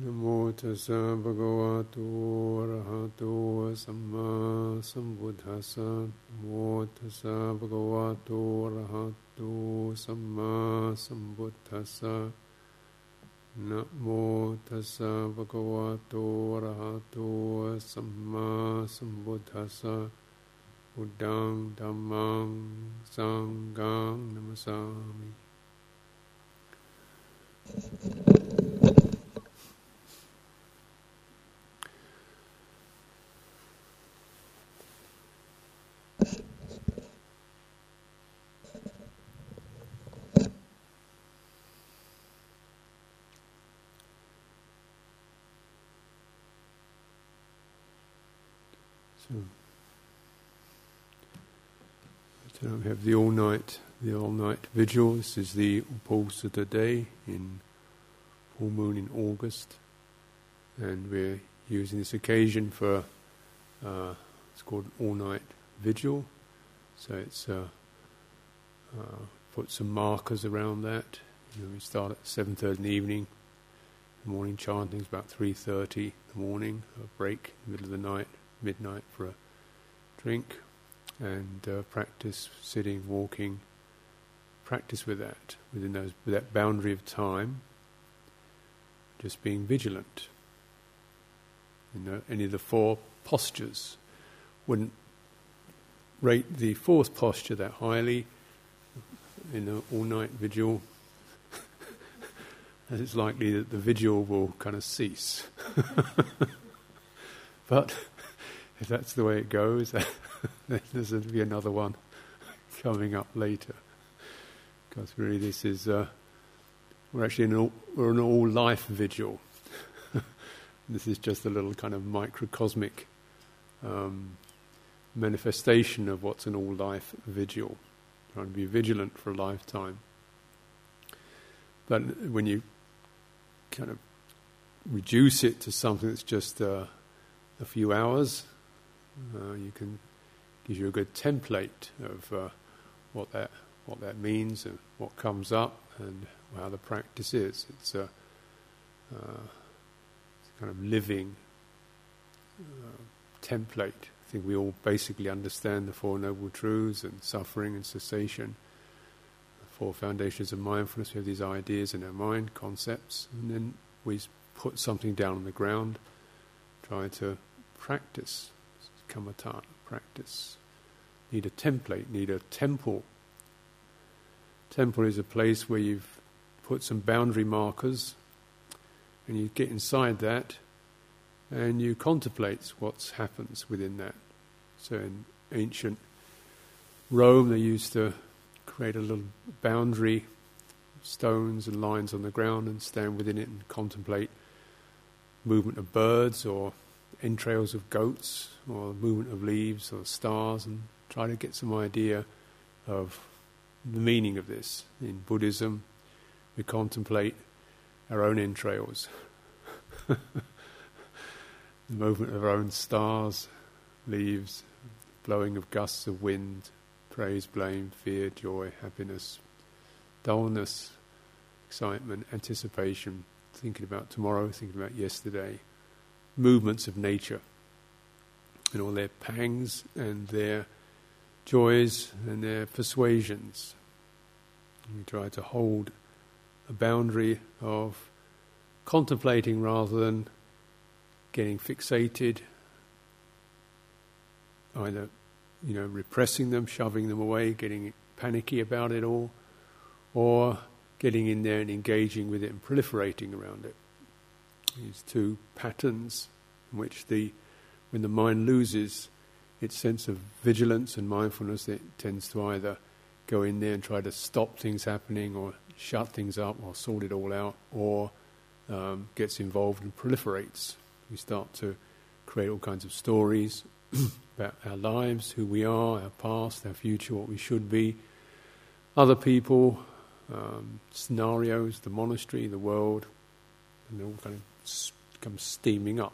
นะโมตัสสะภะคะวะโตอะระหะ we have the all night, the all night vigil. This is the the day in full moon in August, and we're using this occasion for uh, it's called an all night vigil. So it's uh, uh, put some markers around that. You know, we start at seven thirty in the evening. The morning chanting is about three thirty in the morning. A break in the middle of the night midnight for a drink and uh, practice sitting, walking, practice with that, within those, with that boundary of time, just being vigilant. You know, any of the four postures wouldn't rate the fourth posture that highly in an all-night vigil, as it's likely that the vigil will kind of cease. but if that's the way it goes, there's going to be another one coming up later. Because really, this is uh, we're actually in an all, we're an all life vigil. this is just a little kind of microcosmic um, manifestation of what's an all life vigil. Trying to be vigilant for a lifetime. But when you kind of reduce it to something that's just uh, a few hours, uh, you can gives you a good template of uh, what that what that means and what comes up and how the practice is. It's a, uh, it's a kind of living uh, template. I think we all basically understand the Four Noble Truths and suffering and cessation, the four foundations of mindfulness. We have these ideas in our mind, concepts, and then we put something down on the ground, try to practice kamatan practice. Need a template, need a temple. Temple is a place where you've put some boundary markers and you get inside that and you contemplate what happens within that. So in ancient Rome, they used to create a little boundary, stones and lines on the ground, and stand within it and contemplate movement of birds or entrails of goats or the movement of leaves or stars and try to get some idea of the meaning of this. In Buddhism, we contemplate our own entrails, the movement of our own stars, leaves, blowing of gusts of wind, praise, blame, fear, joy, happiness, dullness, excitement, anticipation, thinking about tomorrow, thinking about yesterday movements of nature and all their pangs and their joys and their persuasions. We try to hold a boundary of contemplating rather than getting fixated, either you know repressing them, shoving them away, getting panicky about it all, or getting in there and engaging with it and proliferating around it these two patterns in which the when the mind loses its sense of vigilance and mindfulness, it tends to either go in there and try to stop things happening or shut things up or sort it all out, or um, gets involved and proliferates. We start to create all kinds of stories about our lives, who we are, our past, our future, what we should be, other people, um, scenarios, the monastery, the world, and all kind of comes steaming up.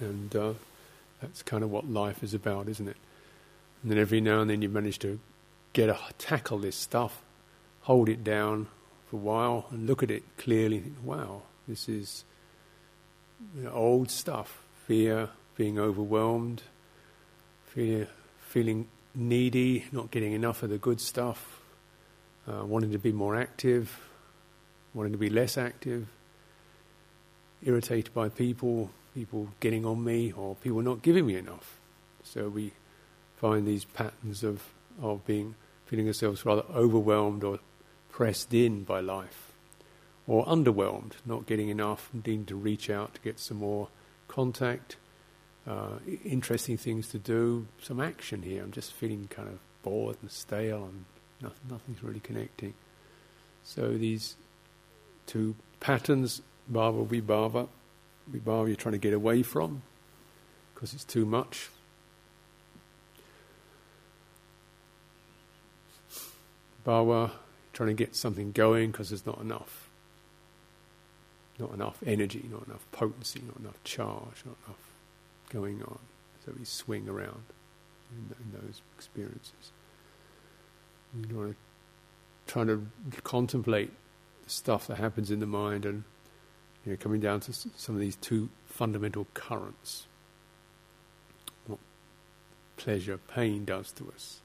And uh, that's kind of what life is about, isn't it? And then every now and then you manage to get a tackle this stuff, hold it down for a while, and look at it clearly. Wow, This is you know, old stuff fear, being overwhelmed, fear, feeling needy, not getting enough of the good stuff, uh, wanting to be more active, wanting to be less active, irritated by people, people getting on me, or people not giving me enough. So we find these patterns of, of being feeling ourselves rather overwhelmed or pressed in by life, or underwhelmed, not getting enough, needing to reach out to get some more contact, uh, interesting things to do, some action here. I'm just feeling kind of bored and stale, and nothing, nothing's really connecting. So these two patterns, bhava vibhava, vibhava you're trying to get away from because it's too much. Bhava, trying to get something going because there's not enough. Not enough energy, not enough potency, not enough charge, not enough going on. So we swing around in, in those experiences. You want to to contemplate the stuff that happens in the mind and you know, coming down to some of these two fundamental currents. What pleasure, pain does to us.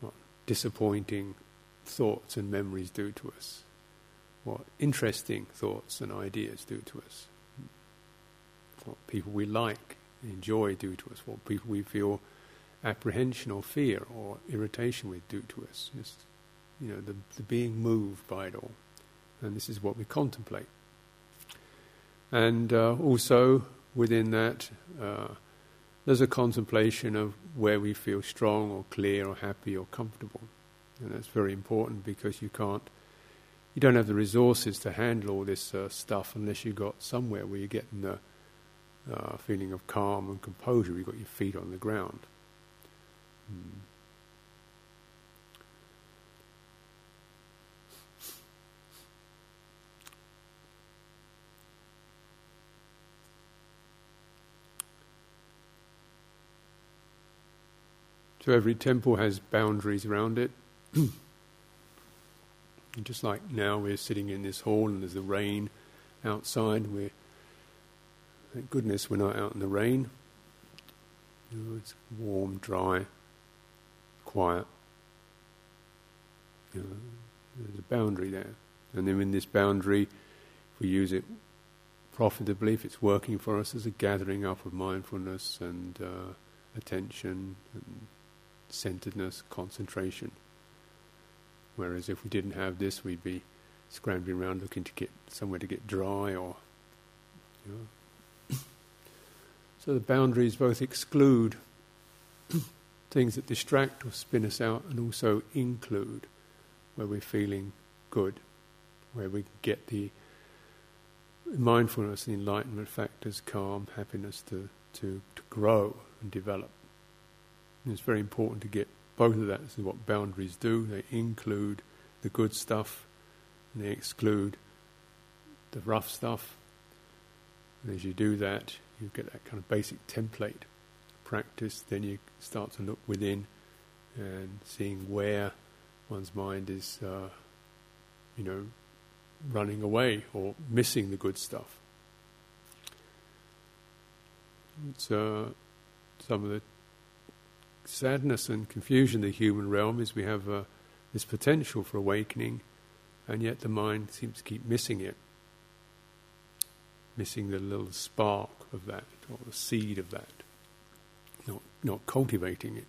What disappointing thoughts and memories do to us. What interesting thoughts and ideas do to us what people we like, enjoy do to us, what people we feel apprehension or fear or irritation with do to us. Just, you know, the, the being moved by it all. And this is what we contemplate. And uh, also within that, uh, there's a contemplation of where we feel strong or clear or happy or comfortable. And that's very important because you can't, you don't have the resources to handle all this uh, stuff unless you've got somewhere where you're getting the uh, feeling of calm and composure. You've got your feet on the ground. Hmm. So every temple has boundaries around it. just like now we're sitting in this hall and there's the rain outside, we're Thank goodness we're not out in the rain. Know, it's warm, dry, quiet. You know, there's a boundary there. And then in this boundary, if we use it profitably, if it's working for us as a gathering up of mindfulness and uh, attention and centeredness, concentration. Whereas if we didn't have this, we'd be scrambling around looking to get somewhere to get dry or you know, so the boundaries both exclude things that distract or spin us out and also include where we're feeling good, where we get the mindfulness and enlightenment factors, calm, happiness to, to, to grow and develop. And it's very important to get both of that. This is what boundaries do. They include the good stuff and they exclude the rough stuff. And as you do that, you get that kind of basic template practice, then you start to look within and seeing where one's mind is, uh, you know, running away or missing the good stuff. It's uh, some of the sadness and confusion in the human realm is we have uh, this potential for awakening, and yet the mind seems to keep missing it missing the little spark of that or the seed of that, not not cultivating it.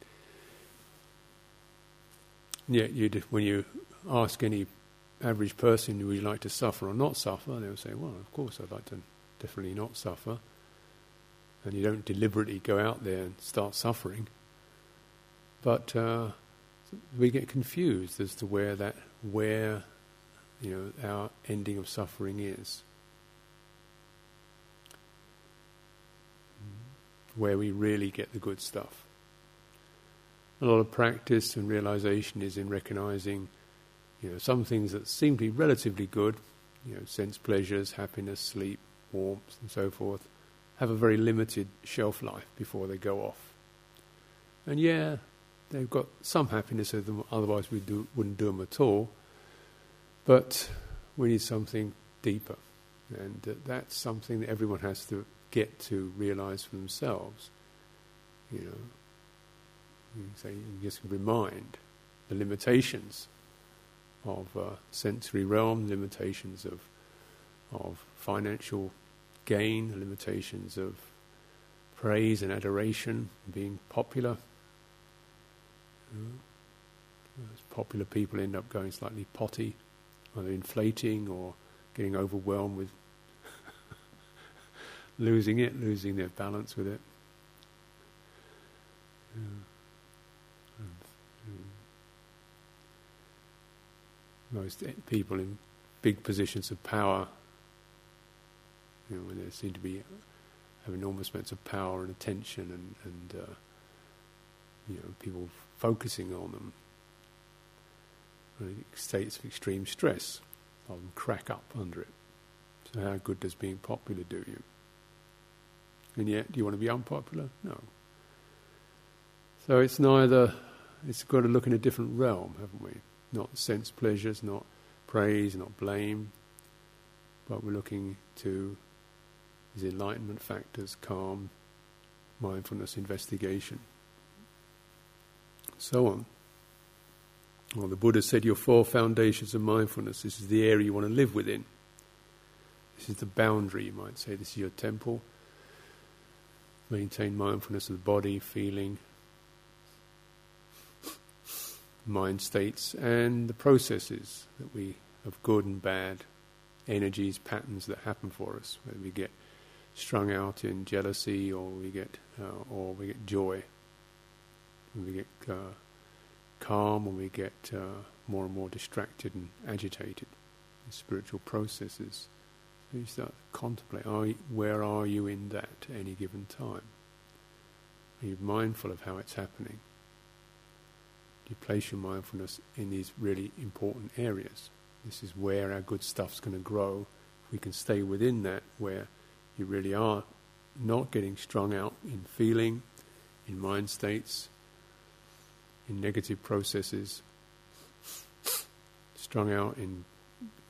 And yet, you when you ask any average person, would you like to suffer or not suffer? They'll say, well, of course, I'd like to definitely not suffer. And you don't deliberately go out there and start suffering. But uh, we get confused as to where that, where, you know, our ending of suffering is. where we really get the good stuff. A lot of practice and realization is in recognizing, you know, some things that seem to be relatively good, you know, sense pleasures, happiness, sleep, warmth, and so forth, have a very limited shelf life before they go off. And yeah, they've got some happiness of them, otherwise we do, wouldn't do them at all. But we need something deeper. And uh, that's something that everyone has to get to realize for themselves. You know, you say you just remind the limitations of uh, sensory realm, limitations of of financial gain, limitations of praise and adoration, being popular. You popular people end up going slightly potty, either inflating or getting overwhelmed with losing it, losing their balance with it. Yeah. Most people in big positions of power, you know, when they seem to be have enormous amounts of power and attention, and, and uh, people focusing on them, states of extreme stress, often crack up under it. So, how good does being popular do you? And yet, do you want to be unpopular? No. So it's neither, it's got to look in a different realm, haven't we? Not sense pleasures, not praise, not blame, but we're looking to these enlightenment factors, calm, mindfulness, investigation, so on. Well, the Buddha said your four foundations of mindfulness, this is the area you want to live within. This is the boundary, you might say. This is your temple. Maintain mindfulness of the body, feeling, mind states, and the processes that we of good and bad energies, patterns that happen for us. Whether we get strung out in jealousy, or we get, uh, or we get joy, we get uh, calm, or we get uh, more and more distracted and agitated. The spiritual processes you start to contemplate, are you, where are you in that at any given time? Are you mindful of how it's happening? Do you place your mindfulness in these really important areas? This is where our good stuff's going to grow. If we can stay within that, where you really are not getting strung out in feeling, in mind states, in negative processes, strung out in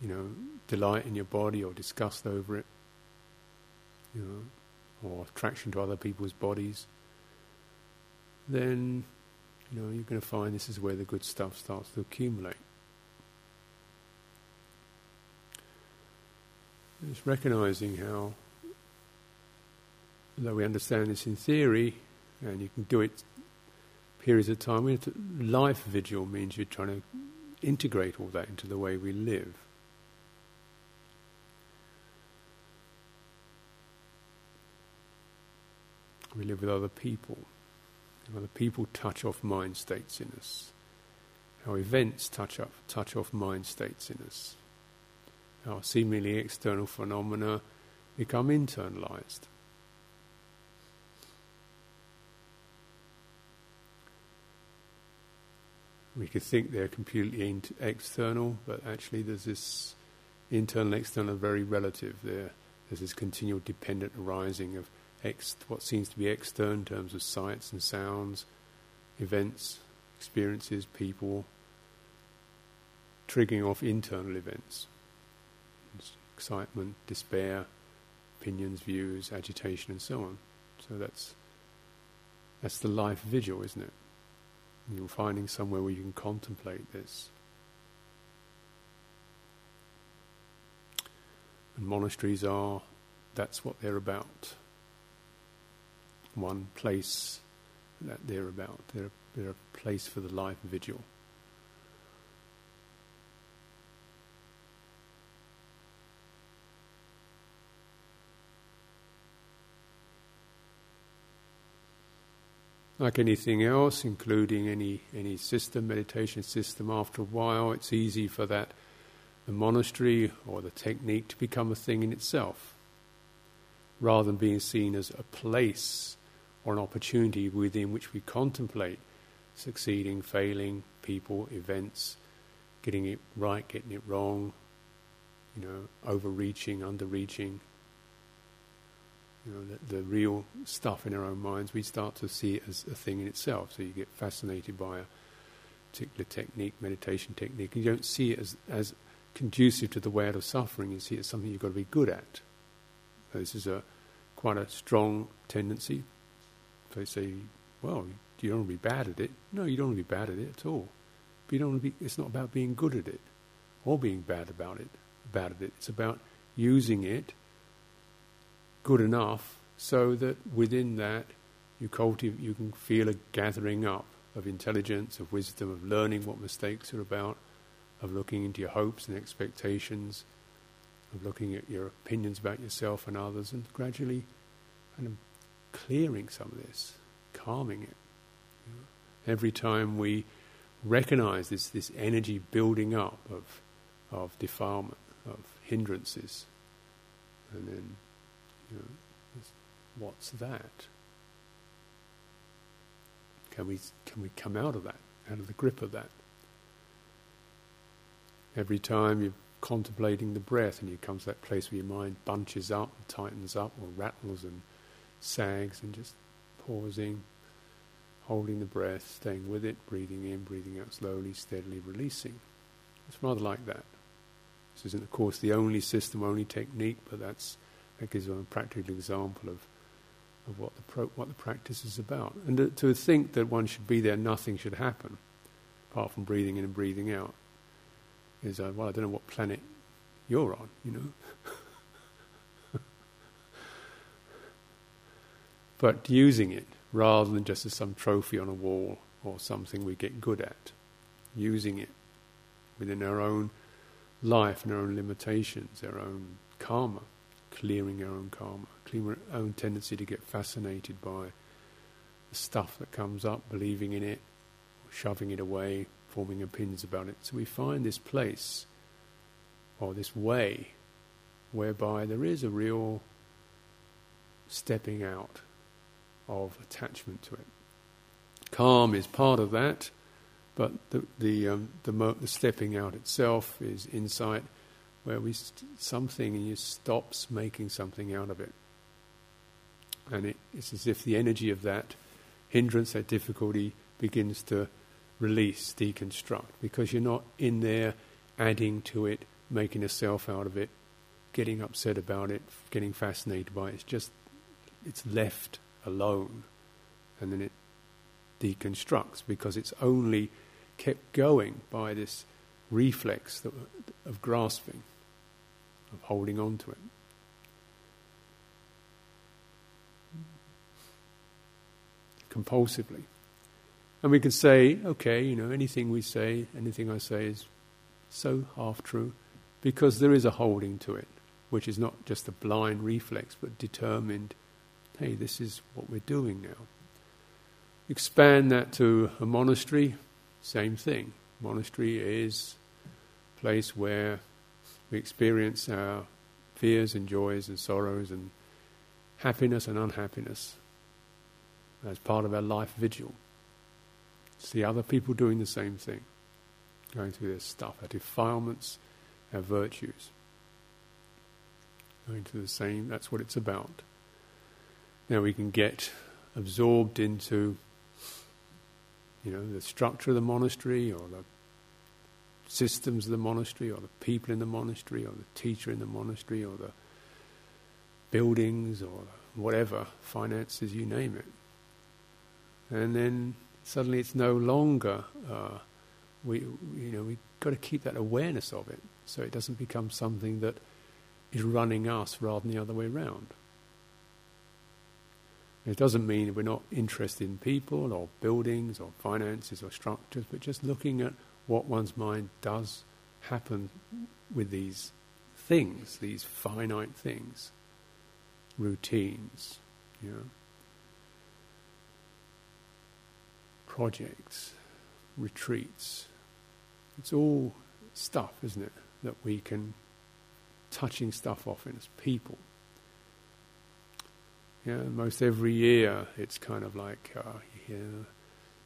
you know, delight in your body or disgust over it, you know, or attraction to other people's bodies, then, you know, you're going to find this is where the good stuff starts to accumulate. It's recognizing how, though we understand this in theory, and you can do it periods of time, life vigil means you're trying to integrate all that into the way we live. We live with other people. Other people touch off mind states in us. Our events touch off, touch off mind states in us. Our seemingly external phenomena become internalized. We could think they're completely external, but actually there's this internal, and external, very relative. There, there's this continual dependent arising of ex- what seems to be external in terms of sights and sounds, events, experiences, people, triggering off internal events, excitement, despair, opinions, views, agitation, and so on. So that's that's the life vigil, isn't it? You're finding somewhere where you can contemplate this. And monasteries are, that's what they're about one place that they're about. They're, they're a place for the life vigil. Like anything else, including any, any system, meditation system, after a while it's easy for that the monastery or the technique to become a thing in itself, rather than being seen as a place or an opportunity within which we contemplate succeeding, failing, people, events, getting it right, getting it wrong, you know, overreaching, underreaching. You know, the, the, real stuff in our own minds, we start to see it as a thing in itself. So you get fascinated by a particular technique, meditation technique, and you don't see it as, as conducive to the way out of suffering, you see it as something you've got to be good at. This is a quite a strong tendency. They say, well, you don't want to be bad at it. No, you don't want to be bad at it at all. But you don't want to be, it's not about being good at it or being bad about it, bad at it. It's about using it good enough so that within that you cultivate, you can feel a gathering up of intelligence, of wisdom, of learning what mistakes are about, of looking into your hopes and expectations, of looking at your opinions about yourself and others, and gradually kind of clearing some of this, calming it. Every time we recognize this, this energy building up of, of defilement, of hindrances, and then, you know, what's that? Can we, can we come out of that, out of the grip of that? Every time you're contemplating the breath and you come to that place where your mind bunches up and tightens up or rattles and sags and just pausing, holding the breath, staying with it, breathing in, breathing out slowly, steadily releasing. It's rather like that. This isn't, of course, the only system, only technique, but that's that gives a practical example of of what the pro- what the practice is about. And to, to think that one should be there, nothing should happen, apart from breathing in and breathing out, is uh, well, I don't know what planet you're on, you know. but using it rather than just as some trophy on a wall or something we get good at, using it within our own life and our own limitations, our own karma, clearing our own karma clearing our own tendency to get fascinated by the stuff that comes up, believing in it, shoving it away, forming opinions about it. So we find this place or this way whereby there is a real stepping out of attachment to it. Calm is part of that, but the the um, the, mo- the stepping out itself is insight, where we st- something and you stops making something out of it. And it, it's as if the energy of that hindrance, that difficulty, begins to release, deconstruct, because you're not in there adding to it, making a self out of it, getting upset about it, getting fascinated by it. It's just, it's left alone. And then it deconstructs because it's only kept going by this reflex that, of grasping, of holding on to it. compulsively. And we can say, okay, you know, anything we say, anything I say is so half true, because there is a holding to it, which is not just a blind reflex, but determined, hey, this is what we're doing now. Expand that to a monastery, same thing. Monastery is a place where we experience our fears and joys and sorrows and happiness and unhappiness as part of our life vigil. See other people doing the same thing, going through their stuff, our defilements, our virtues. Going through the same, that's what it's about. Now we can get absorbed into, you know, the structure of the monastery or the systems of the monastery or the people in the monastery or the teacher in the monastery or the buildings or whatever, finances, you name it and then suddenly it's no longer uh, we you know we've got to keep that awareness of it so it doesn't become something that is running us rather than the other way around. It doesn't mean we're not interested in people or buildings or finances or structures, but just looking at what one's mind does happen with these things, these finite things, routines, you know. projects, retreats. It's all stuff, isn't it, that we can touching stuff off in as people. Yeah, most every year it's kind of like, uh, yeah,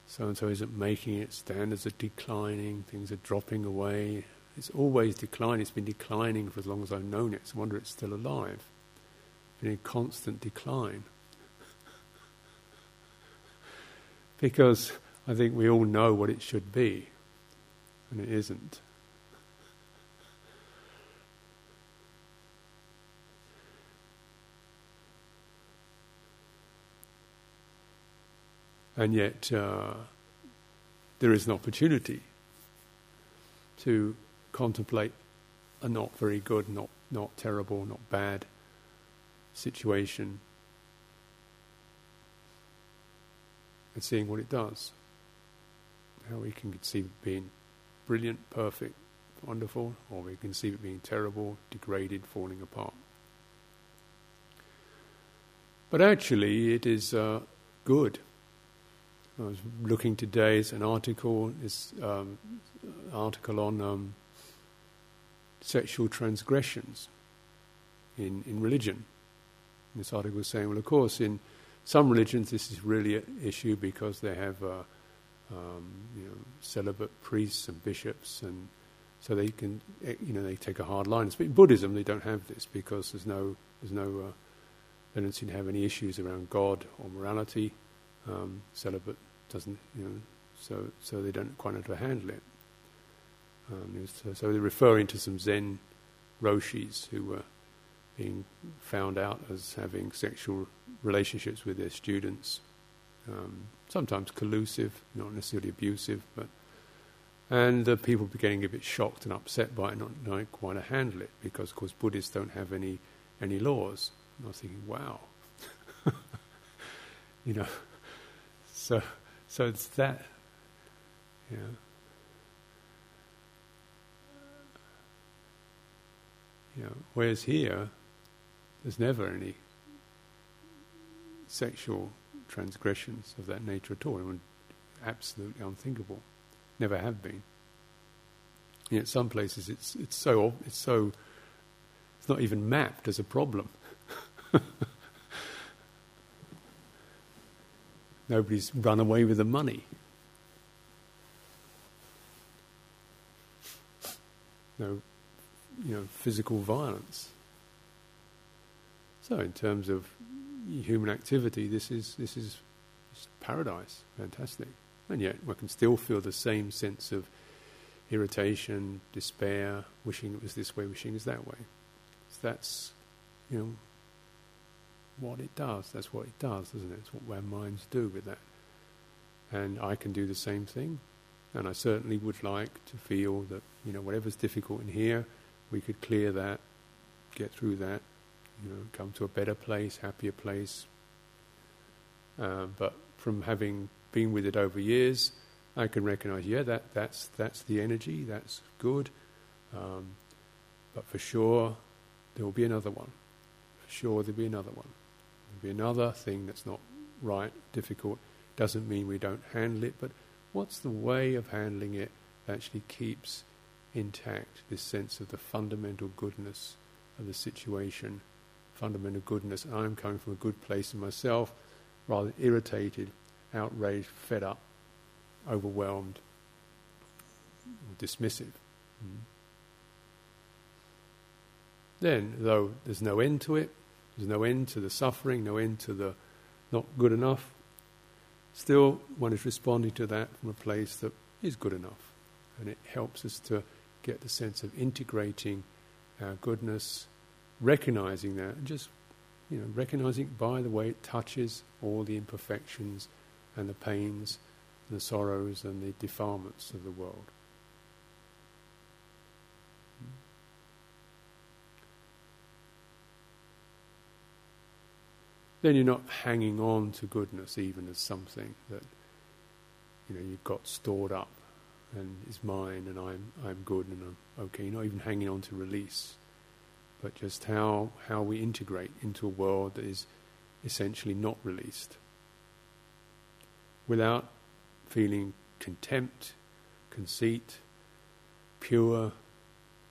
so and so isn't making it, standards are declining, things are dropping away. It's always declining, it's been declining for as long as I've known it. It's a wonder it's still alive. It's been in constant decline. because I think we all know what it should be, and it isn't. And yet, uh, there is an opportunity to contemplate a not very good, not, not terrible, not bad situation and seeing what it does. How we can conceive it being brilliant, perfect, wonderful, or we can conceive it being terrible, degraded, falling apart. But actually, it is uh, good. I was looking today, it's an article, this um, article on um, sexual transgressions in, in religion. And this article was saying, well, of course, in some religions this is really an issue because they have uh, um, you know, celibate priests and bishops, and so they can, eh, you know, they take a hard line. But in Buddhism, they don't have this because there's no, there's no, uh, they don't seem to have any issues around God or morality. Um, celibate doesn't, you know, so so they don't quite know how to handle it. Um, so, so, they're referring to some Zen roshis who were being found out as having sexual relationships with their students, um, sometimes collusive, not necessarily abusive, but and uh, people getting a bit shocked and upset by it, not knowing quite how to handle it, because of course Buddhists don't have any any laws. And I was thinking, wow, you know, so so it's that, yeah. Whereas here, there's never any sexual transgressions of that nature at all. Absolutely unthinkable. Never have been. Yet some places it's it's so it's so it's not even mapped as a problem. Nobody's run away with the money. No, you know, physical violence. So, in terms of human activity, this is this is paradise, fantastic. And yet, we can still feel the same sense of irritation, despair, wishing it was this way, wishing it was that way. So that's, you know, what it does. That's what it does, isn't it? It's what our minds do with that. And I can do the same thing. And I certainly would like to feel that, you know, whatever's difficult in here, we could clear that, get through that, you know, come to a better place, happier place. Uh, but from having been with it over years, I can recognize, yeah, that, that's, that's the energy, that's good. Um, but for sure, there will be another one. For sure, there'll be another one. Be another thing that's not right, difficult. Doesn't mean we don't handle it, but what's the way of handling it that actually keeps intact this sense of the fundamental goodness of the situation fundamental goodness. I'm coming from a good place in myself, rather irritated, outraged, fed up, overwhelmed, dismissive. Mm. Then, though there's no end to it, there's no end to the suffering, no end to the not good enough, still one is responding to that from a place that is good enough. And it helps us to get the sense of integrating our goodness recognizing that and just you know recognizing by the way it touches all the imperfections and the pains and the sorrows and the defilements of the world. Then you're not hanging on to goodness even as something that you know you've got stored up and is mine and I'm I'm good and I'm okay. You're not even hanging on to release but just how, how we integrate into a world that is essentially not released. Without feeling contempt, conceit, pure,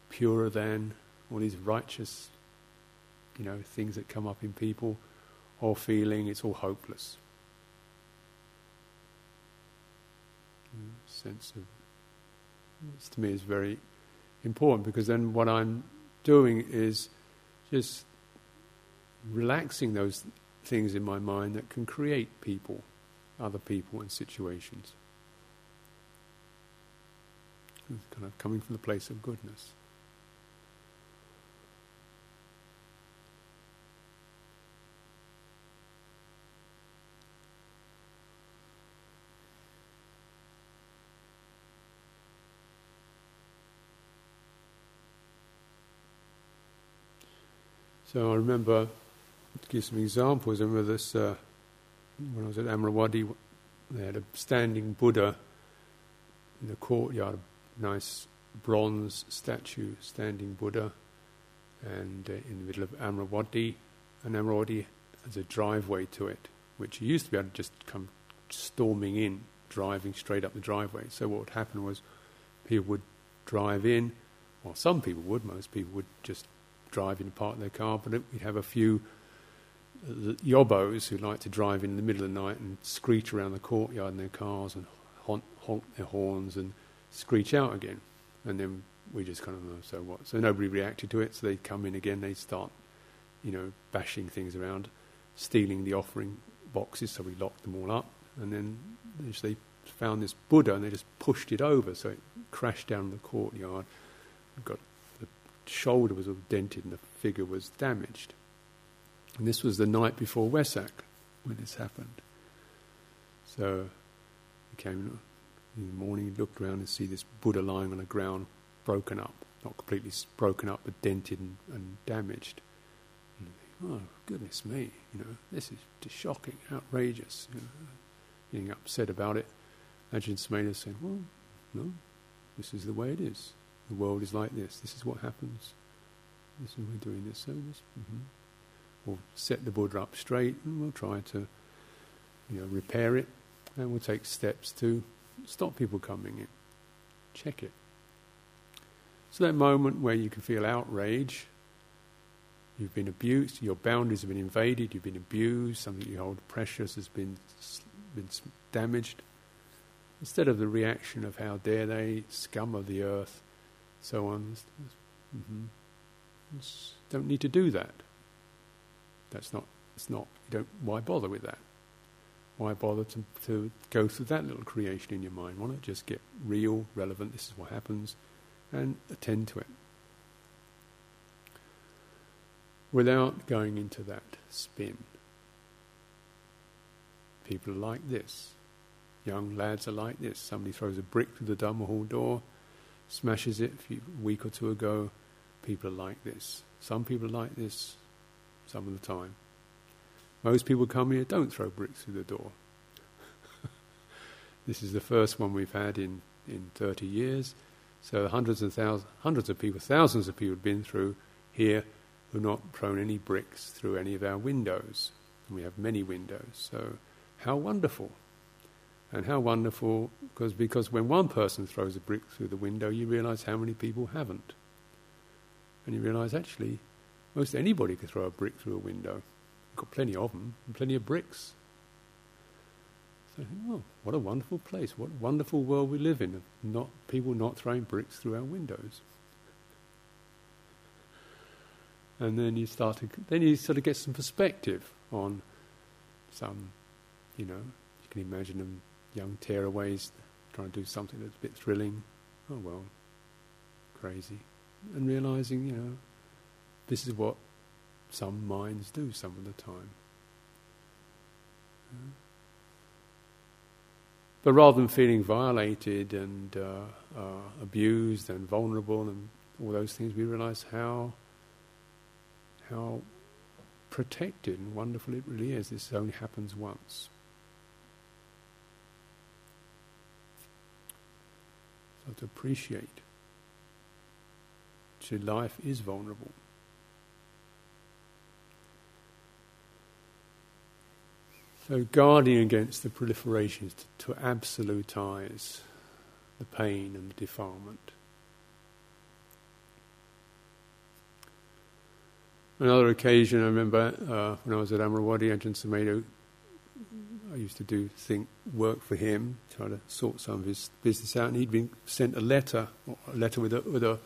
purer than, all these righteous, you know, things that come up in people, or feeling it's all hopeless. Mm, sense of this to me is very important because then what I'm doing is just relaxing those things in my mind that can create people, other people, and situations. kind of coming from the place of goodness. So I remember, to give some examples, I remember this, uh, when I was at Amaravati, they had a standing Buddha in the courtyard, a nice bronze statue, standing Buddha, and uh, in the middle of Amaravati, and Amaravati has a driveway to it, which you used to be able to just come storming in, driving straight up the driveway. So what would happen was people would drive in, or some people would, most people would just drive in, park their car, but we'd have a few yobbos who like to drive in the middle of the night and screech around the courtyard in their cars and honk, honk their horns and screech out again. And then we just kind of know, so what? So nobody reacted to it, so they'd come in again, they'd start, you know, bashing things around, stealing the offering boxes, so we locked them all up, and then they found this Buddha and they just pushed it over, so it crashed down the courtyard, got shoulder was all dented and the figure was damaged. And this was the night before Wesak when this happened. So he came in the morning, looked around and see this Buddha lying on the ground, broken up, not completely broken up, but dented and, and damaged. And oh goodness me, you know, this is just shocking, outrageous. You know, getting upset about it. Ajahn Sumedho said, well, no, this is the way it is. The world is like this. This is what happens. This is we're doing this. So mm-hmm. we'll set the Buddha up straight, and we'll try to, you know, repair it, and we'll take steps to stop people coming in. Check it. So that moment where you can feel outrage, you've been abused, your boundaries have been invaded, you've been abused, something you hold precious has been been damaged. Instead of the reaction of how dare they, scum of the earth, so on. Mm-hmm. Don't need to do that. That's not. It's not. You don't. Why bother with that? Why bother to, to go through that little creation in your mind? Why not just get real, relevant? This is what happens, and attend to it without going into that spin. People are like this. Young lads are like this. Somebody throws a brick through the Dhamma hall door, smashes it a, week or two ago. People are like this. Some people are like this some of the time. Most people come here don't throw bricks through the door. this is the first one we've had in, in 30 years. So hundreds and thousands, hundreds of people, thousands of people have been through here who have not thrown any bricks through any of our windows. And we have many windows. So how wonderful. And how wonderful, because, because when one person throws a brick through the window, you realize how many people haven't. And you realize actually, most anybody could throw a brick through a window. We've got plenty of them, and plenty of bricks. So, oh, what a wonderful place! What a wonderful world we live in. Not people not throwing bricks through our windows. And then you start to, then you sort of get some perspective on some you know, you can imagine them young tearaways trying to do something that's a bit thrilling. Oh well, crazy. And realizing, you know, this is what some minds do some of the time. But rather than feeling violated and uh, uh, abused and vulnerable and all those things, we realize how how protected and wonderful it really is. This only happens once. So to appreciate that life is vulnerable. So guarding against the proliferation is to, to absolutize the pain and the defilement. Another occasion, I remember uh, when I was at Amaravati, Ajahn Sumedho I used to do think work for him, try to sort some of his business out, and he'd been sent a letter, a letter with a, with a,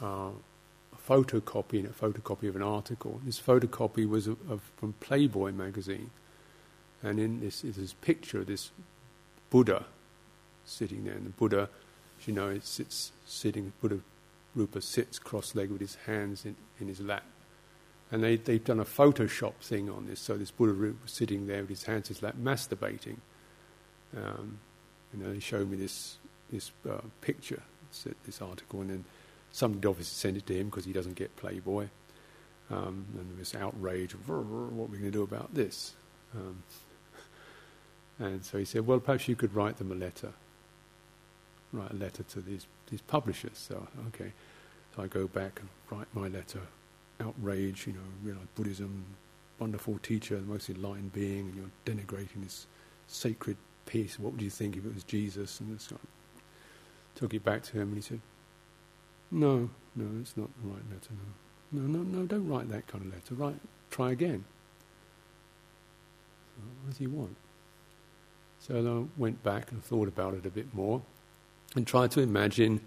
uh, a photocopy, a photocopy of an article. This photocopy was of, of, from Playboy magazine, and in this is this picture of this Buddha sitting there, and the Buddha, as you know, sits sitting. Buddha Rupa sits cross-legged with his hands in, in his lap, and they, they've done a Photoshop thing on this. So this Buddha was sitting there with his hands his lap, masturbating. Um, know, they showed me this this uh, picture, this article, and then somebody obviously sent it to him because he doesn't get Playboy. Um, and this outrage what are we going to do about this? Um, and so he said, well, perhaps you could write them a letter. Write a letter to these, these publishers. So, okay. So I go back and write my letter. Outrage, you know, realize Buddhism, wonderful teacher, the most enlightened being, and you're denigrating this sacred piece. What would you think if it was Jesus? And this guy took it back to him and he said, No, no, it's not the right letter, no. No, no, no, don't write that kind of letter. Write, try again. So what does he want? So I went back and thought about it a bit more and tried to imagine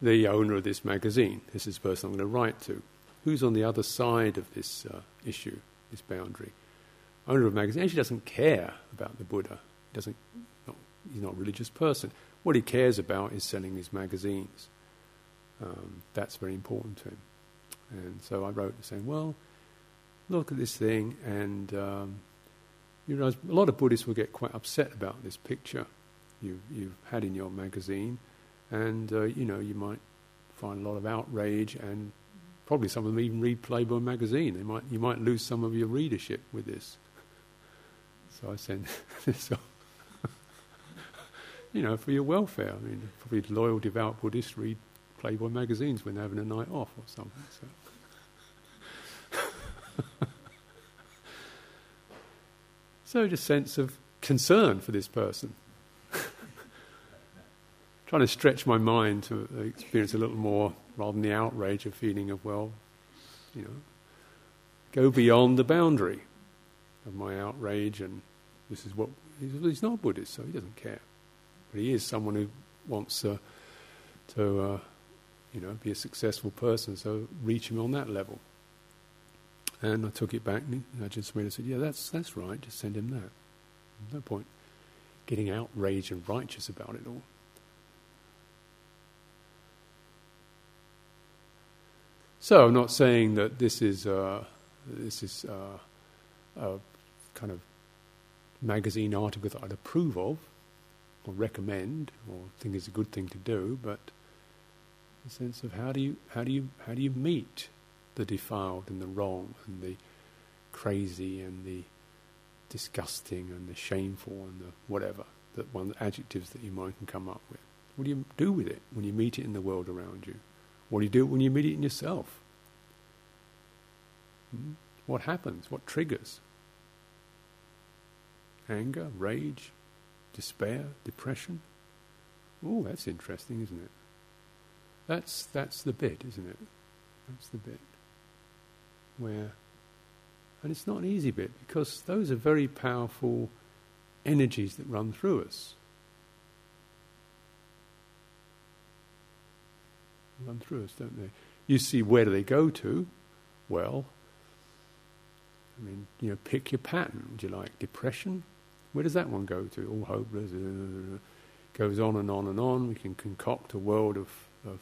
the owner of this magazine. This is the person I'm going to write to. Who's on the other side of this uh, issue, this boundary? Owner of a magazine actually doesn't care about the Buddha. He doesn't, not, he's not a religious person. What he cares about is selling his magazines. Um, that's very important to him. And so I wrote saying, well, look at this thing, and um, you know, a lot of Buddhists will get quite upset about this picture you, you've had in your magazine, and uh, you know, you might find a lot of outrage, and probably some of them even read Playboy magazine. They might, you might lose some of your readership with this. So I sent this off you know, for your welfare. I mean, probably loyal, devout Buddhists read Playboy magazines when they're having a night off or something. So, so just sense of concern for this person. Trying to stretch my mind to experience a little more, rather than the outrage of feeling of well, you know, go beyond the boundary of my outrage, and this is what he's, not Buddhist, so he doesn't care. But he is someone who wants uh, to, uh, you know, be a successful person. So reach him on that level. And I took it back, and I just went and said, "Yeah, that's that's right. Just send him that. No point getting outraged and righteous about it all." So I'm not saying that this is uh, this is uh, a kind of magazine article that I'd approve of or recommend or think is a good thing to do, but the sense of how do you how do you how do you meet the defiled and the wrong and the crazy and the disgusting and the shameful and the whatever that one adjectives that you might can come up with. What do you do with it when you meet it in the world around you? What do you do when you meet it in yourself? What happens? What triggers? Anger, rage, despair, depression. Oh, that's interesting, isn't it? That's that's the bit, isn't it? That's the bit where, and it's not an easy bit because those are very powerful energies that run through us. Run through us, don't they? You see, where do they go to? Well, I mean, you know, pick your pattern. Do you like depression? Where does that one go to? All hopeless. Goes on and on and on. We can concoct a world of, of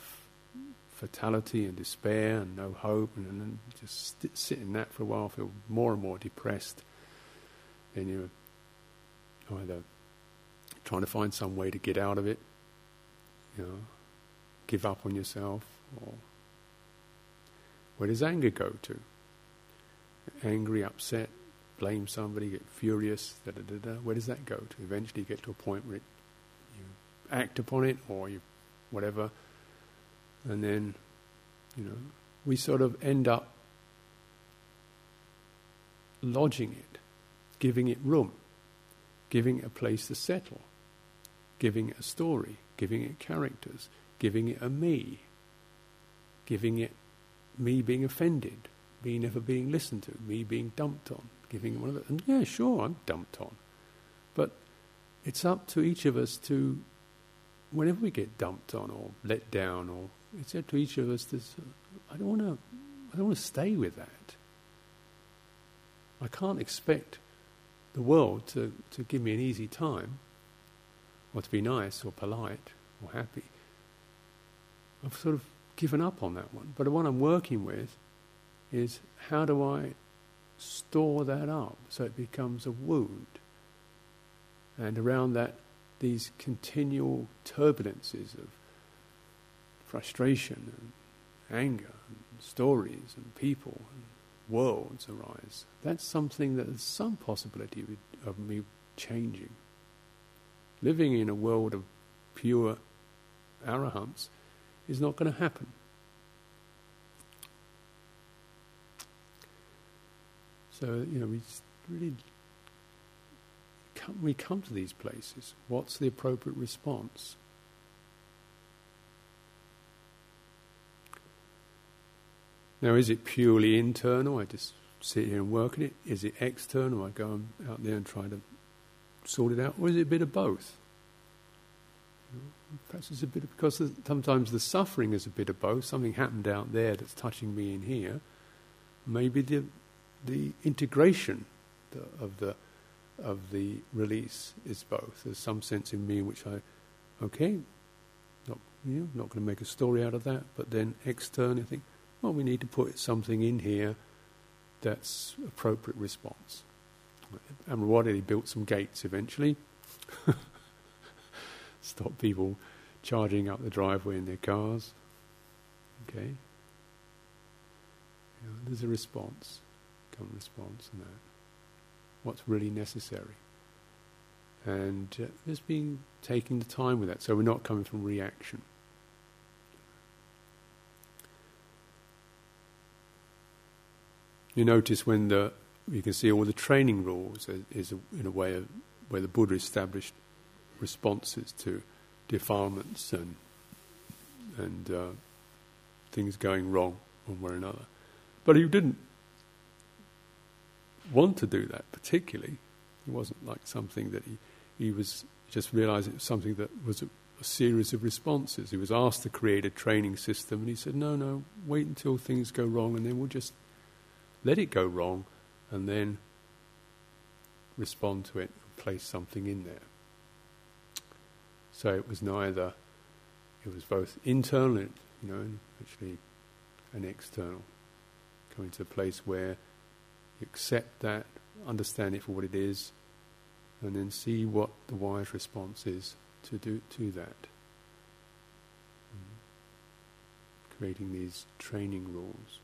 fatality and despair and no hope, and, and then just sit in that for a while, feel more and more depressed. Then you're either trying to find some way to get out of it, you know, give up on yourself, or where does anger go to? Angry, upset, blame somebody, get furious, da, da, da, where does that go to? Eventually get to a point where it, you act upon it or you whatever, and then, you know, we sort of end up lodging it, giving it room, giving it a place to settle, giving it a story, giving it characters, giving it a me, giving it me being offended, me never being listened to, me being dumped on, giving one of it. And yeah, sure, I'm dumped on. But it's up to each of us to, whenever we get dumped on or let down, or it's up to each of us to, I don't want to, I don't want to stay with that. I can't expect the world to, to give me an easy time, or to be nice or polite or happy. I've sort of given up on that one. But the one I'm working with is how do I store that up so it becomes a wound. And around that, these continual turbulences of frustration and anger and stories and people and worlds arise. That's something that there's some possibility of me changing. Living in a world of pure arahants is not going to happen. So, you know, we really come, we come to these places. What's the appropriate response? Now, is it purely internal? I just sit here and work at it. Is it external? I go out there and try to sort it out, or is it a bit of both? Perhaps it's a bit of, because sometimes the suffering is a bit of both. Something happened out there that's touching me in here. Maybe the the integration of the of the release is both. There's some sense in me in which I, okay, not you know, not going to make a story out of that, but then externally I think, well, we need to put something in here that's appropriate response. Amaravati built some gates eventually. Stop people charging up the driveway in their cars. Okay. There's a response come response and that. What's really necessary. And uh, just being taking the time with that, so we're not coming from reaction. You notice when the you can see all the training rules is, in a way of, where the Buddha established responses to defilements and and uh, things going wrong one way or another. But he didn't want to do that particularly. It wasn't like something that he, he was just realized it was something that was a, a series of responses. He was asked to create a training system, and he said, No, no, wait until things go wrong, and then we'll just let it go wrong, and then respond to it and place something in there. So it was neither, it was both internal, you know, and actually, and external. Coming to a place where accept that, understand it for what it is, and then see what the wise response is to do to that. Mm. Creating these training rules,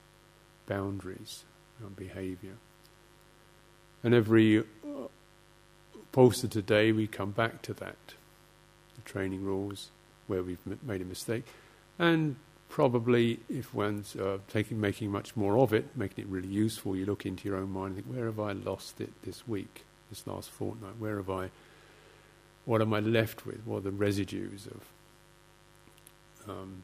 boundaries on behavior. And every uh, poster today, we come back to that the training rules, where we've made a mistake, and probably if one's uh, taking making much more of it, making it really useful, you look into your own mind and think, where have I lost it this week, this last fortnight? Where have I? What am I left with? What are the residues of um,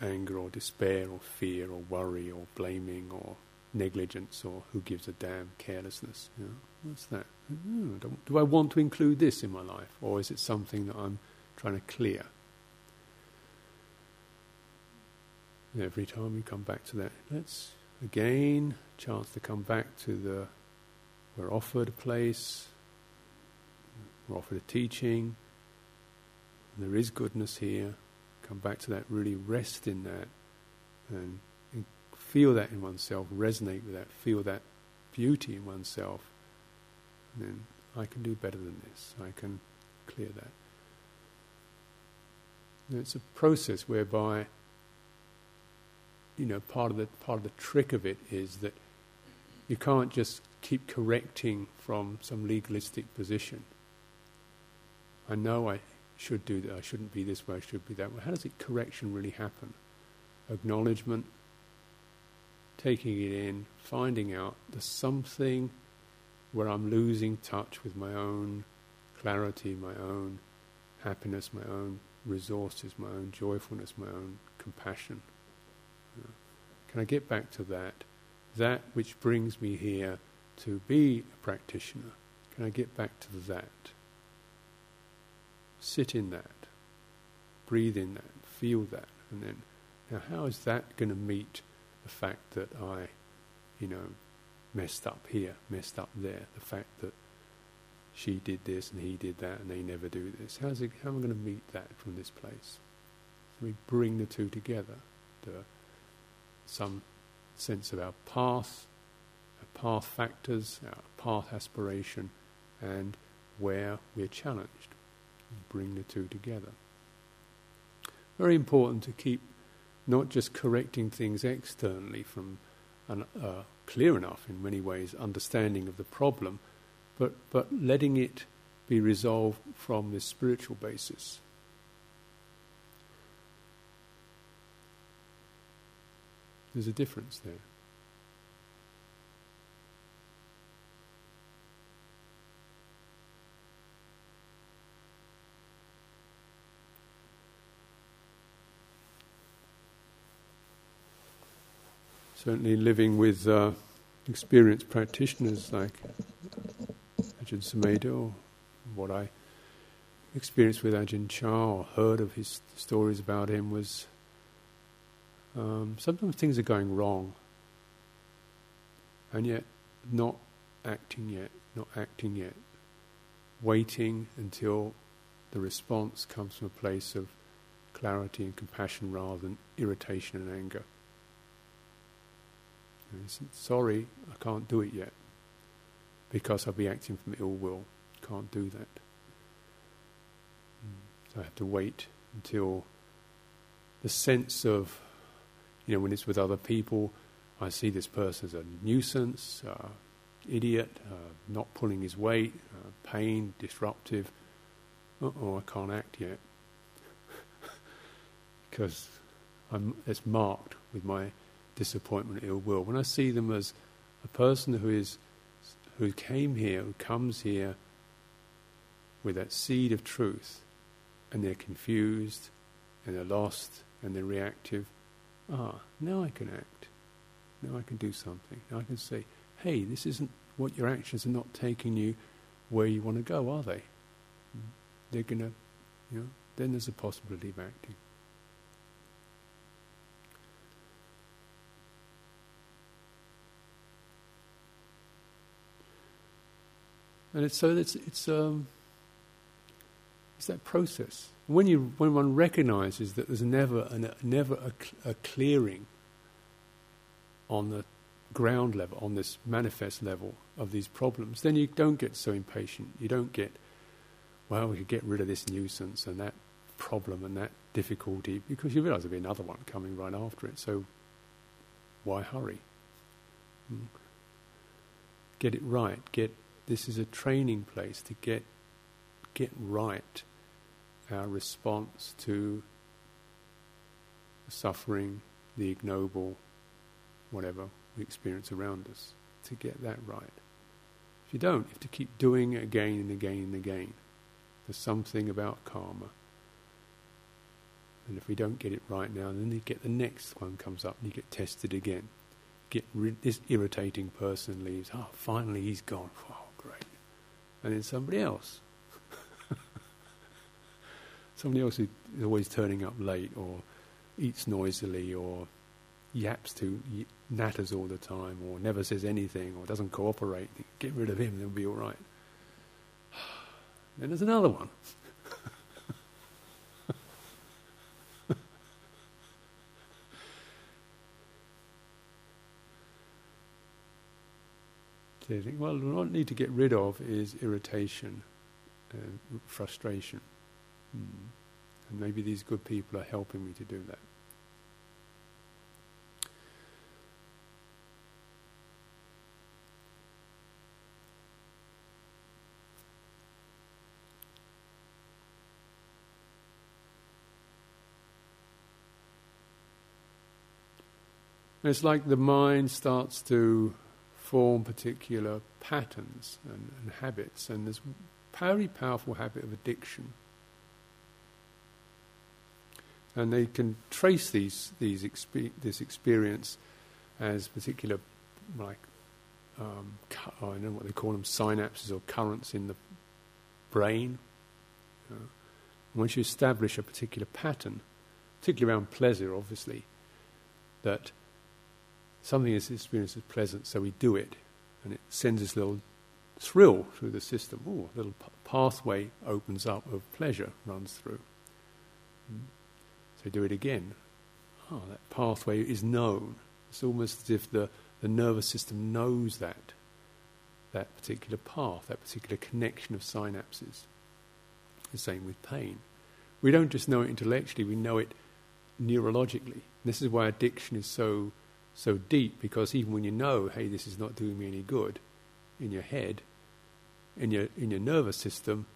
anger or despair or fear or worry or blaming or negligence or who gives a damn carelessness? You know, what's that? Oh, do I want to include this in my life, or is it something that I'm trying to clear? Every time we come back to that, let's again chance to come back to the we're offered a place, we're offered a teaching, there is goodness here. Come back to that, really rest in that, and, and feel that in oneself, resonate with that, feel that beauty in oneself. And then I can do better than this. I can clear that. And it's a process whereby you know, part of the part of the trick of it is that you can't just keep correcting from some legalistic position. I know I should do that. I shouldn't be this way. I should be that way. How does it correction really happen? Acknowledgement, taking it in, finding out there's something where I'm losing touch with my own clarity, my own happiness, my own resources, my own joyfulness, my own compassion. Can I get back to that? That which brings me here to be a practitioner. Can I get back to that? Sit in that. Breathe in that. Feel that. And then, now how is that going to meet the fact that I, you know, messed up here, messed up there? The fact that she did this and he did that and they never do this. How's it, how am I going to meet that from this place? we bring the two together. The, some sense of our path, our path factors, our path aspiration, and where we're challenged. Bring the two together. Very important to keep not just correcting things externally from and uh, clear enough in many ways, understanding of the problem, but, but letting it be resolved from this spiritual basis. There's a difference there. certainly living with uh, experienced practitioners like Ajahn Sumedho, what I experienced with Ajahn Chah or heard of his stories about him was um, sometimes things are going wrong and yet not acting yet, not acting yet, waiting until the response comes from a place of clarity and compassion rather than irritation and anger. Sorry, I can't do it yet because I'll be acting from ill will. Can't do that. So I have to wait until the sense of, you know, when it's with other people, I see this person as a nuisance, uh, idiot, uh, not pulling his weight, uh, pain, disruptive. Oh, I can't act yet because I'm, it's marked with my disappointment, ill will. When I see them as a person who is who came here, who comes here with that seed of truth, and they're confused, and they're lost, and they're reactive. Ah, now I can act. Now I can do something. Now I can say, hey, this isn't what your actions are not taking you where you want to go, are they? They're going to, you know, then there's a possibility of acting. And it's, so it's, it's, um, it's that process. When, you, when one recognizes that there's never, an, never a, a clearing on the ground level, on this manifest level of these problems, then you don't get so impatient. You don't get, well, we could get rid of this nuisance and that problem and that difficulty because you realize there'll be another one coming right after it. So why hurry? Hmm. Get it right. Get this is a training place to get get right our response to suffering, the ignoble, whatever we experience around us, to get that right. If you don't, you have to keep doing it again and again and again. There's something about karma. And if we don't get it right now, then you get the next one comes up and you get tested again. Get rid, this irritating person leaves. Oh, finally he's gone. Oh, great. and then somebody else. Somebody else who is always turning up late or eats noisily or yaps to natters all the time or never says anything or doesn't cooperate. Get rid of him, then we'll be all right. then there's another one. well, what I need to get rid of is irritation and frustration. Hmm. And maybe these good people are helping me to do that. it's like the mind starts to form particular patterns and, and habits, and there's very powerful habit of addiction. And they can trace these, these expe- this experience as particular, like, um, cu- I don't know what they call them, synapses or currents in the brain. Know. Once you establish a particular pattern, particularly around pleasure, obviously, that something is experienced as pleasant, so we do it, and it sends this little thrill through the system. Ooh, a little p- pathway opens up of pleasure runs through. Mm. So do it again. Oh, that pathway is known. It's almost as if the, the nervous system knows that, that particular path, that particular connection of synapses. The same with pain. We don't just know it intellectually, we know it neurologically. This is why addiction is so so deep because even when you know, hey, this is not doing me any good, in your head, in your in your nervous system,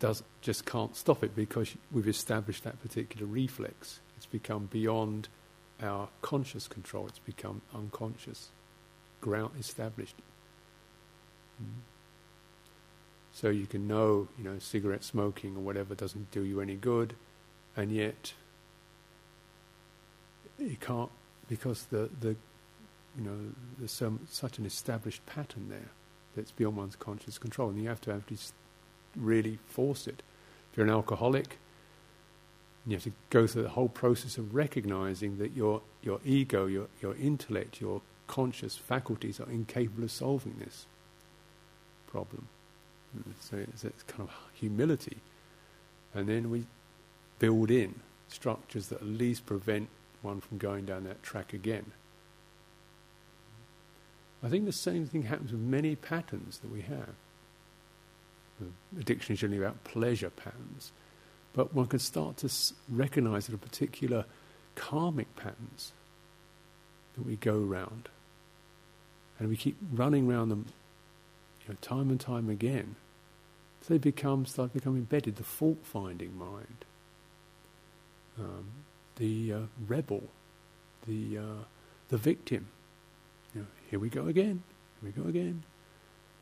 does just can't stop it because we've established that particular reflex. It's become beyond our conscious control. It's become unconscious, ground established. Mm. So you can know, you know, cigarette smoking or whatever doesn't do you any good, and yet you can't because the the you know there's so, such an established pattern there that's beyond one's conscious control, and you have to actually really force it. If you're an alcoholic, you have to go through the whole process of recognizing that your your ego, your your intellect, your conscious faculties are incapable of solving this problem. Mm, so it's, it's kind of humility, and then we build in structures that at least prevent one from going down that track again. I think the same thing happens with many patterns that we have. Addiction is generally about pleasure patterns, but one can start to recognize that a particular karmic patterns that we go round, and we keep running around them, you know, time and time again. So they become start become embedded. The fault-finding mind, um, the uh, rebel, the uh, the victim. You know, here we go again. Here we go again.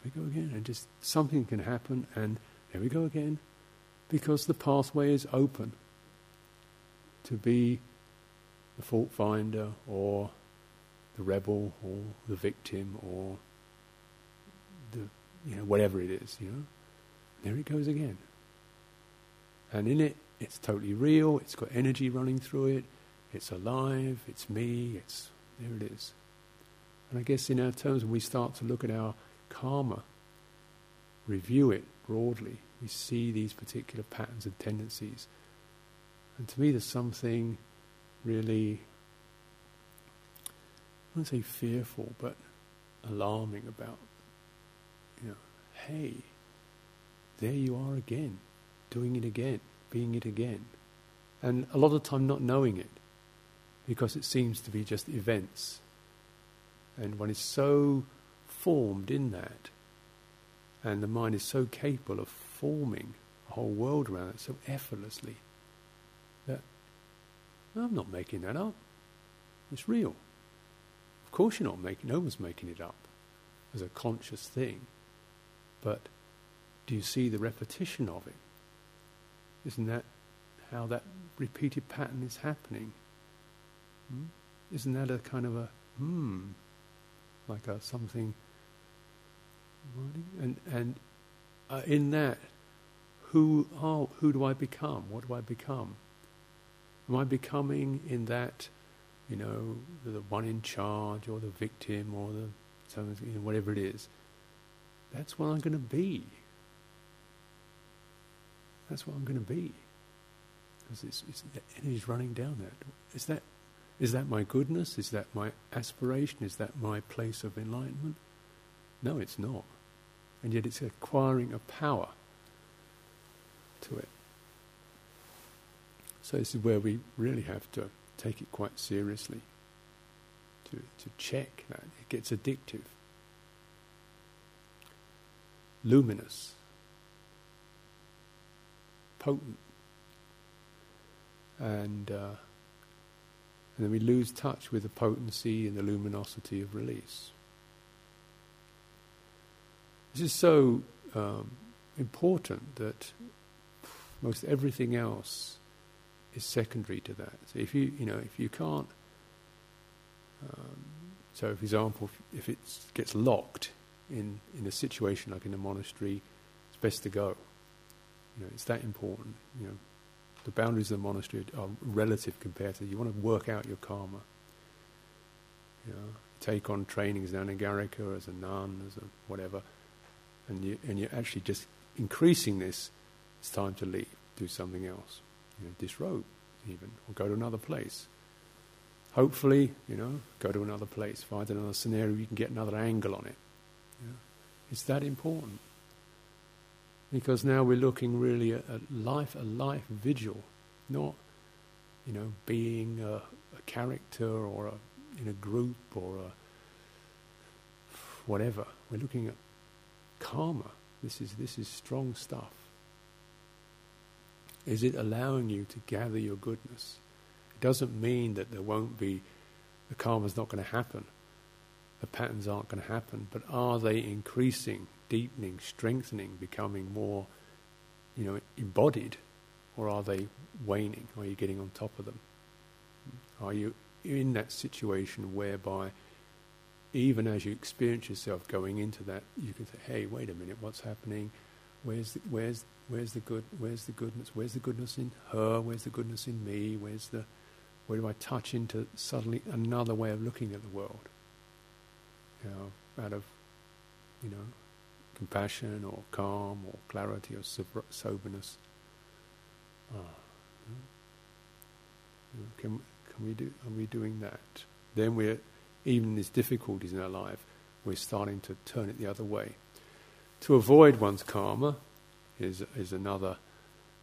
We go again, and just something can happen, and there we go again, because the pathway is open to be the fault finder or the rebel or the victim or the you know whatever it is. You know, there it goes again, and in it it's totally real, it's got energy running through it, it's alive, it's me, it's there it is. And I guess in our terms, when we start to look at our karma, review it broadly, we see these particular patterns and tendencies. And to me, there's something really, I wouldn't say fearful, but alarming about, you know, hey, there you are again, doing it again being it again. And a lot of time not knowing it because it seems to be just events. And one is so formed in that, and the mind is so capable of forming a whole world around it so effortlessly that I'm not making that up. It's real. Of course, you're not making. No one's making it up as a conscious thing. But do you see the repetition of it? Isn't that how that repeated pattern is happening? Hmm? Isn't that a kind of a hmm, like a something? And and uh, in that, who are who do I become? What do I become? Am I becoming in that, you know, the one in charge or the victim or the you know, whatever it is? That's what I'm going to be. That's what I'm going to be. Because it's, it's, the energy's running down that. Is that, is that my goodness? Is that my aspiration? Is that my place of enlightenment? No, it's not. And yet it's acquiring a power to it. So this is where we really have to take it quite seriously. To, to check that. It gets addictive. Luminous potent. And, uh, and then we lose touch with the potency and the luminosity of release. This is so um, important that most everything else is secondary to that. So if you, you know, if you can't, um, so for example, if, it gets locked in, in a situation like in a monastery, it's best to go. You know, it's that important. You know, the boundaries of the monastery are relative compared to you want to work out your karma. You know, take on training as an anagarika, as a nun, as a whatever, and you and you're actually just increasing this. It's time to leave, do something else. You know, disrobe even, or go to another place. Hopefully, you know, go to another place, find another scenario you can get another angle on it. It's that important because now we're looking really at, at life, a life vigil, not you know being a, a character or a in a group or a whatever. We're looking at karma. This is this is strong stuff. Is it allowing you to gather your goodness? It doesn't mean that there won't be the karma's not going to happen. The patterns aren't going to happen, but are they increasing, deepening, strengthening, becoming more, you know, embodied, or are they waning? Are you getting on top of them? Are you in that situation whereby even as you experience yourself going into that, you can say, "Hey, wait a minute, what's happening? Where's the, where's where's the good? Where's the goodness? Where's the goodness in her? Where's the goodness in me? Where's the where do I touch into suddenly another way of looking at the world? You know, out of you know compassion or calm or clarity or soberness. Ah, can can we do? Are we doing that? Then we're even these difficulties in our life, we're starting to turn it the other way. To avoid one's karma is is another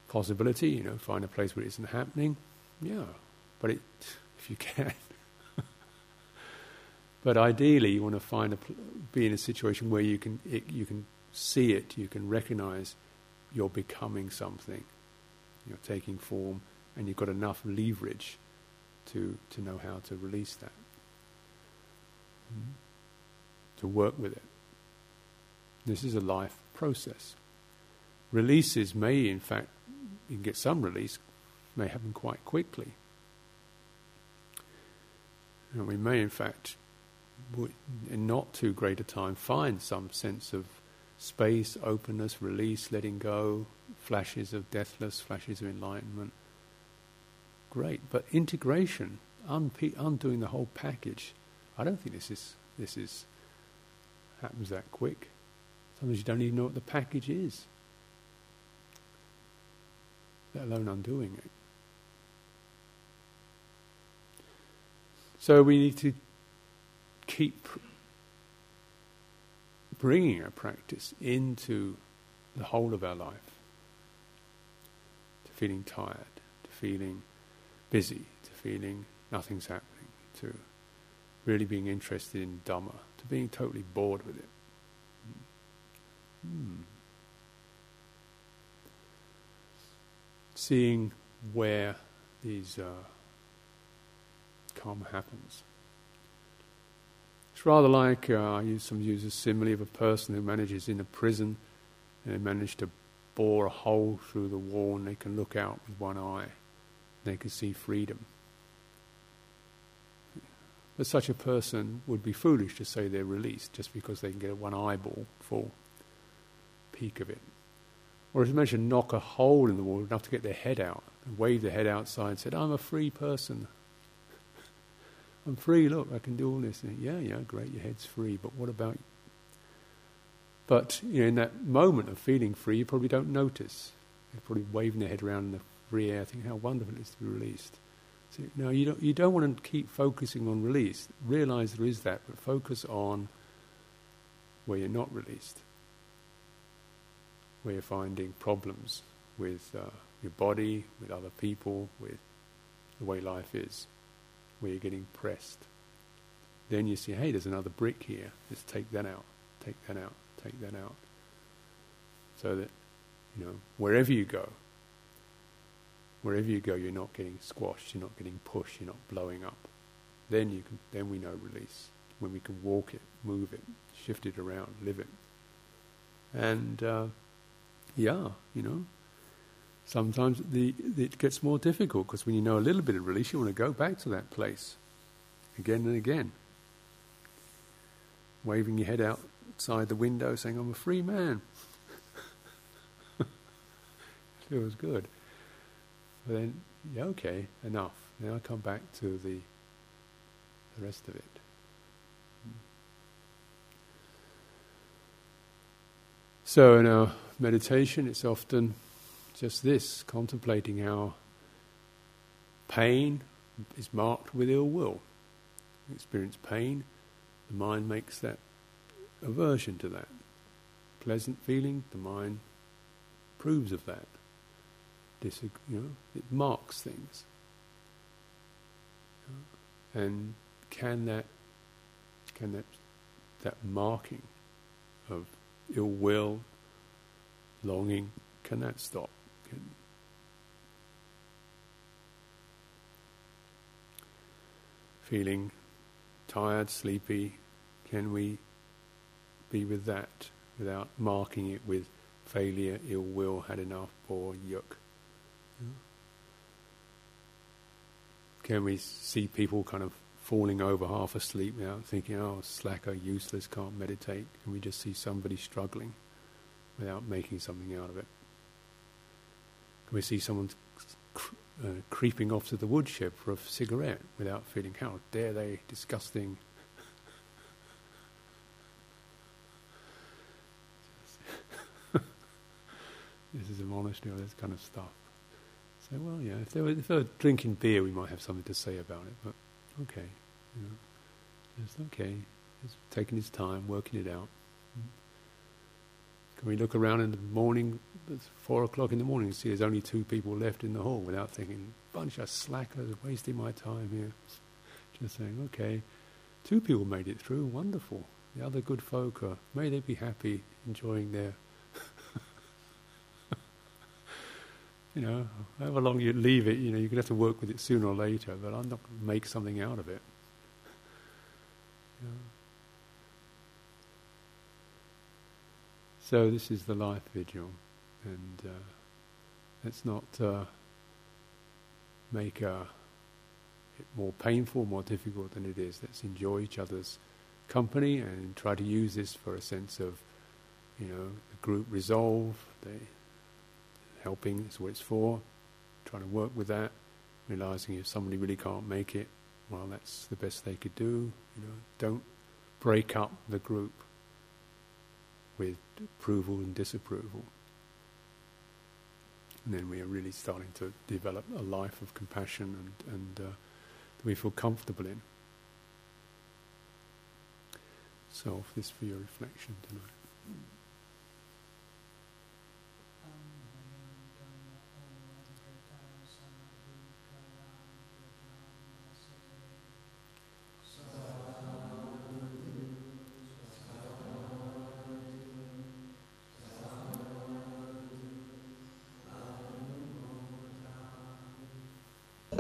possibility. You know, find a place where it isn't happening. Yeah, but it, if you can. but ideally, you want to find a be in a situation where you can it, you can see it, you can recognize you're becoming something, you're taking form, and you've got enough leverage to to know how to release that Mm-hmm. to work with it. This is a life process. Releases may, in fact, you can get some release, may happen quite quickly. And we may, in fact, in not too great a time, find some sense of space, openness, release, letting go, flashes of deathless, flashes of enlightenment. Great. But integration, unpe- undoing the whole package, I don't think this is this is happens that quick. Sometimes you don't even know what the package is, let alone undoing it. So we need to keep bringing our practice into the whole of our life. To feeling tired, to feeling busy, to feeling nothing's happening, to really being interested in Dhamma, to being totally bored with it. Hmm. Seeing where these uh, karma happens. It's rather like uh, I use some use a simile of a person who manages in a prison and they manage to bore a hole through the wall and they can look out with one eye. They can see freedom. But such a person would be foolish to say they're released just because they can get one eyeball full peak of it. Or as imagine knock a hole in the wall enough to get their head out and wave their head outside and said, I'm a free person. I'm free, look, I can do all this. And, yeah, yeah, great, your head's free, but what about But you know, in that moment of feeling free, you probably don't notice. You're probably waving their head around in the free air, thinking how wonderful it is to be released. So, no, you don't, you don't want to keep focusing on release. Realize there is that, but focus on where you're not released, where you're finding problems with uh, your body, with other people, with the way life is, where you're getting pressed. Then you see, hey, there's another brick here. Let's take that out, take that out, take that out. So that, you know, wherever you go, wherever you go, you're not getting squashed, you're not getting pushed, you're not blowing up. Then you can, then we know release when we can walk it, move it, shift it around, live it. And uh, yeah, you know, sometimes the, it gets more difficult because when you know a little bit of release, you want to go back to that place again and again, waving your head outside the window, saying, "I'm a free man." It feels good. But then, yeah, okay, enough. Now I come back to the, the rest of it. So in our meditation, it's often just this contemplating how pain is marked with ill will. We experience pain, the mind makes that aversion to that. Pleasant feeling, the mind proves of that you know, it marks things. And can that can that that marking of ill will, longing, can that stop? Can feeling tired, sleepy, can we be with that without marking it with failure, ill will, had enough, or yuck? Can we see people kind of falling over half asleep now, thinking, oh, slacker, useless, can't meditate? Can we just see somebody struggling without making something out of it? Can we see someone uh, creeping off to the woodshed for a cigarette without feeling, how dare they, disgusting? this is a monastery, all this kind of stuff. So, well, yeah, if they, were, if they were drinking beer, we might have something to say about it, but okay. You know, it's okay. He's taking his time, working it out. Can we look around in the morning, it's four o'clock in the morning, and see there's only two people left in the hall without thinking, bunch of slackers, wasting my time here. Just saying, okay, two people made it through, wonderful. The other good folk are, may they be happy, enjoying their you know, however long you leave it, you know, you're going to have to work with it sooner or later, but I'm not going to make something out of it. You know. So this is the life vigil, and uh, let's not uh, make uh, it more painful, more difficult than it is. Let's enjoy each other's company and try to use this for a sense of, you know, group resolve, the helping is what it's for, trying to work with that, realizing if somebody really can't make it, well, that's the best they could do. You know, don't break up the group with approval and disapproval. And then we are really starting to develop a life of compassion and, and uh, that we feel comfortable in. So, this for your reflection tonight.